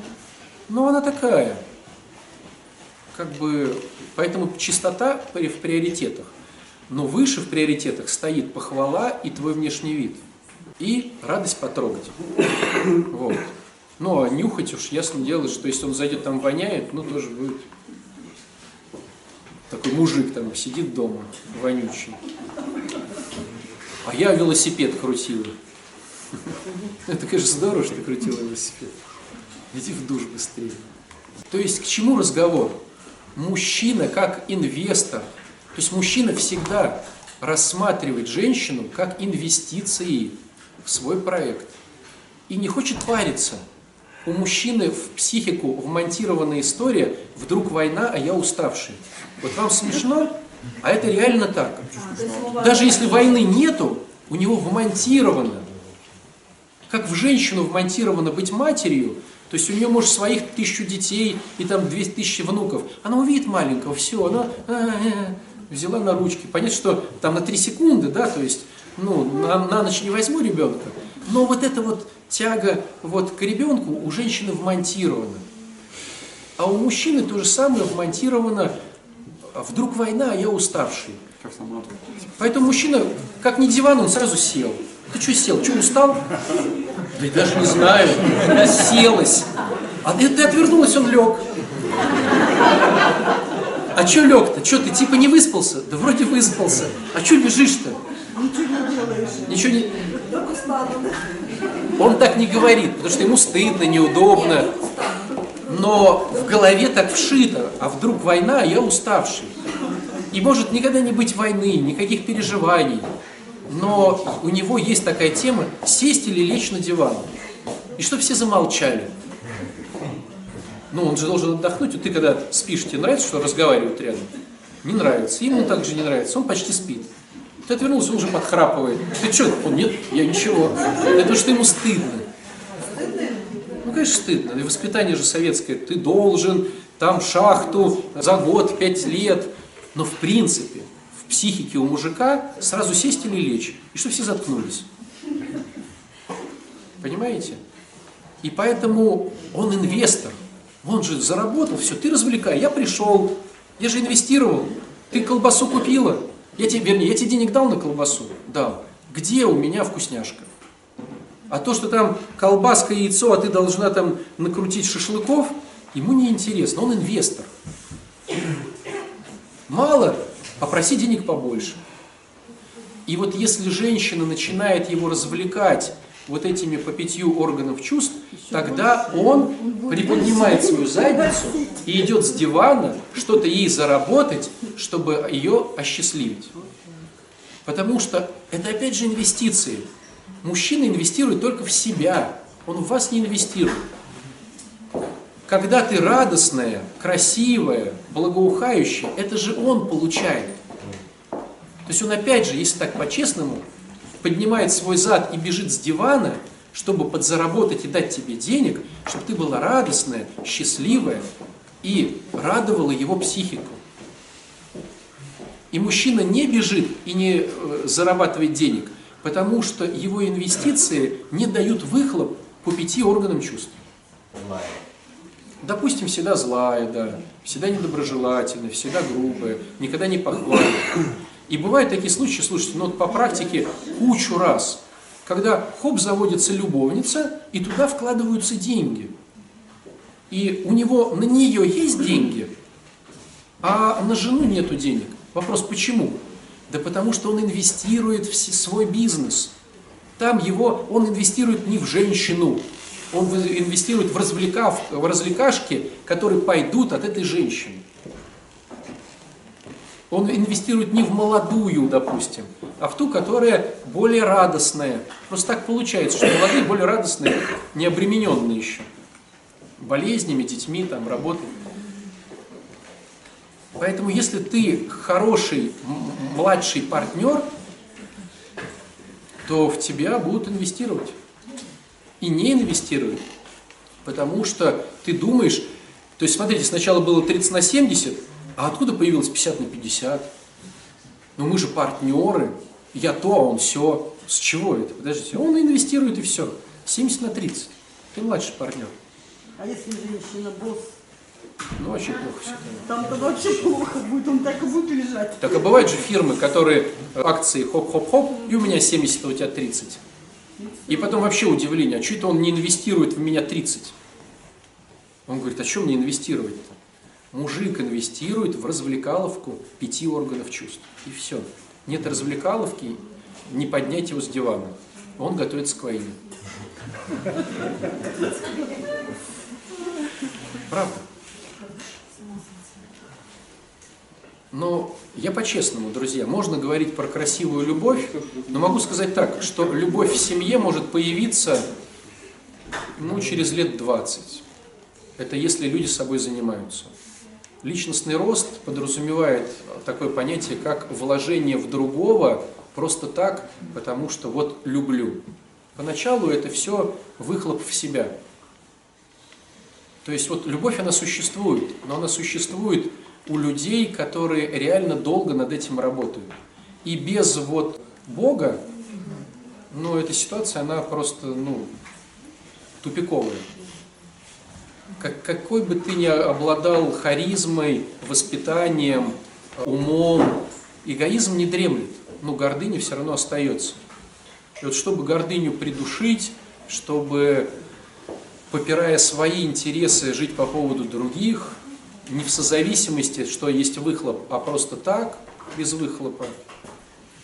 но она такая, как бы, поэтому чистота в приоритетах, но выше в приоритетах стоит похвала и твой внешний вид, и радость потрогать, вот. Ну, а нюхать уж ясно дело, что если он зайдет, там воняет, ну, тоже будет такой мужик там сидит дома, вонючий. А я велосипед крутила. Это, конечно, здорово, что ты крутила велосипед. Иди в душ быстрее. То есть к чему разговор? Мужчина как инвестор. То есть мужчина всегда рассматривает женщину как инвестиции в свой проект. И не хочет париться. У мужчины в психику вмонтирована история «вдруг война, а я уставший». Вот вам смешно, а это реально так. А, Даже если войны нету, у него вмонтировано. Как в женщину вмонтировано быть матерью, то есть у нее, может, своих тысячу детей и там две тысячи внуков. Она увидит маленького, все, она а-а-а, взяла на ручки. Понятно, что там на три секунды, да, то есть, ну, на, на ночь не возьму ребенка. Но вот эта вот тяга вот к ребенку у женщины вмонтирована. А у мужчины то же самое вмонтировано. «А Вдруг война, а я уставший. Поэтому мужчина, как не диван, он сразу сел. Ты что сел? Что, устал? Да я даже не знаю. Селась. А ты, ты отвернулась, он лег. А что лег-то? Что, ты типа не выспался? Да вроде выспался. А что лежишь-то? Ничего не делаешь. Ничего не... Он так не говорит, потому что ему стыдно, неудобно. Но в голове так вшито, а вдруг война, а я уставший. И может никогда не быть войны, никаких переживаний. Но у него есть такая тема сесть или лечь на диван. И чтобы все замолчали. Ну, он же должен отдохнуть. Вот ты когда спишь, тебе нравится, что разговаривают рядом? Не нравится. Ему также не нравится. Он почти спит. Ты отвернулся, он уже подхрапывает. Ты что? Он, нет, я ничего. Это что ему стыдно. Ну, конечно, стыдно. И воспитание же советское. Ты должен там шахту за год, пять лет. Но в принципе, в психике у мужика сразу сесть или лечь. И что все заткнулись. Понимаете? И поэтому он инвестор. Он же заработал, все, ты развлекай. Я пришел, я же инвестировал. Ты колбасу купила. Я тебе, вернее, я тебе денег дал на колбасу? Дал. Где у меня вкусняшка? А то, что там колбаска и яйцо, а ты должна там накрутить шашлыков, ему не интересно. Он инвестор. Мало, попроси денег побольше. И вот если женщина начинает его развлекать вот этими по пятью органов чувств, тогда он приподнимает свою задницу и идет с дивана что-то ей заработать, чтобы ее осчастливить. Потому что это опять же инвестиции. Мужчина инвестирует только в себя, он в вас не инвестирует. Когда ты радостная, красивая, благоухающая, это же он получает. То есть он опять же, если так по-честному, поднимает свой зад и бежит с дивана, чтобы подзаработать и дать тебе денег, чтобы ты была радостная, счастливая и радовала его психику. И мужчина не бежит и не э, зарабатывает денег, потому что его инвестиции не дают выхлоп по пяти органам чувств. Допустим, всегда злая, да, всегда недоброжелательная, всегда грубая, никогда не похвалит. И бывают такие случаи, слушайте, ну вот по практике кучу раз, когда хоп, заводится любовница, и туда вкладываются деньги. И у него на нее есть деньги, а на жену нету денег. Вопрос, почему? Да потому что он инвестирует в свой бизнес. Там его, он инвестирует не в женщину, он инвестирует в, развлекав, в развлекашки, которые пойдут от этой женщины. Он инвестирует не в молодую, допустим, а в ту, которая более радостная. Просто так получается, что молодые более радостные, не обремененные еще. Болезнями, детьми, там, работой. Поэтому если ты хороший младший партнер, то в тебя будут инвестировать. И не инвестируют. Потому что ты думаешь, то есть смотрите, сначала было 30 на 70, а откуда появилось 50 на 50? Ну мы же партнеры, я то, а он все. С чего это? Подождите, он инвестирует и все. 70 на 30. Ты младший партнер. А если женщина босс? Ну, вообще плохо все. Там-то вообще плохо будет, он так и будет лежать. Так а бывают же фирмы, которые акции хоп-хоп-хоп, и у меня 70, а у тебя 30. И потом вообще удивление, а что это он не инвестирует в меня 30? Он говорит, а что мне инвестировать-то? Мужик инвестирует в развлекаловку пяти органов чувств. И все. Нет развлекаловки, не поднять его с дивана. Он готовится к войне. Правда? Но я по-честному, друзья, можно говорить про красивую любовь, но могу сказать так, что любовь в семье может появиться ну, через лет 20. Это если люди собой занимаются. Личностный рост подразумевает такое понятие, как вложение в другого просто так, потому что вот люблю. Поначалу это все выхлоп в себя. То есть вот любовь, она существует, но она существует у людей, которые реально долго над этим работают. И без вот Бога, ну, эта ситуация, она просто, ну, тупиковая. Как, какой бы ты ни обладал харизмой, воспитанием, умом, эгоизм не дремлет, но гордыня все равно остается. И вот чтобы гордыню придушить, чтобы, попирая свои интересы, жить по поводу других – не в созависимости, что есть выхлоп, а просто так, без выхлопа.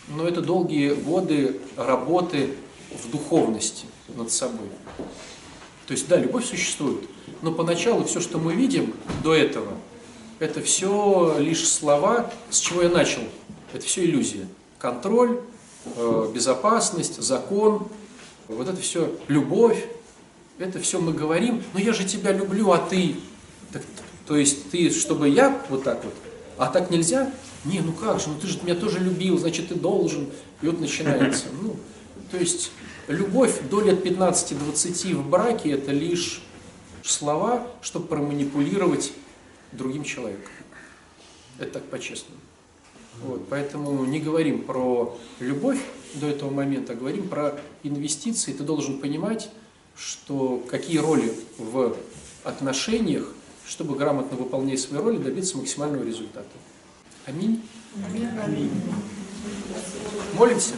Но это долгие годы работы в духовности над собой. То есть, да, любовь существует, но поначалу все, что мы видим до этого, это все лишь слова, с чего я начал. Это все иллюзия. Контроль, э, безопасность, закон, вот это все любовь, это все мы говорим, но я же тебя люблю, а ты. Так то есть ты, чтобы я вот так вот, а так нельзя? Не, ну как же, ну ты же меня тоже любил, значит ты должен. И вот начинается. Ну, то есть любовь до лет 15-20 в браке это лишь слова, чтобы проманипулировать другим человеком. Это так по-честному. Вот, поэтому не говорим про любовь до этого момента, а говорим про инвестиции. Ты должен понимать, что какие роли в отношениях чтобы грамотно выполнять свои роли, добиться максимального результата. Аминь. Аминь. Молимся.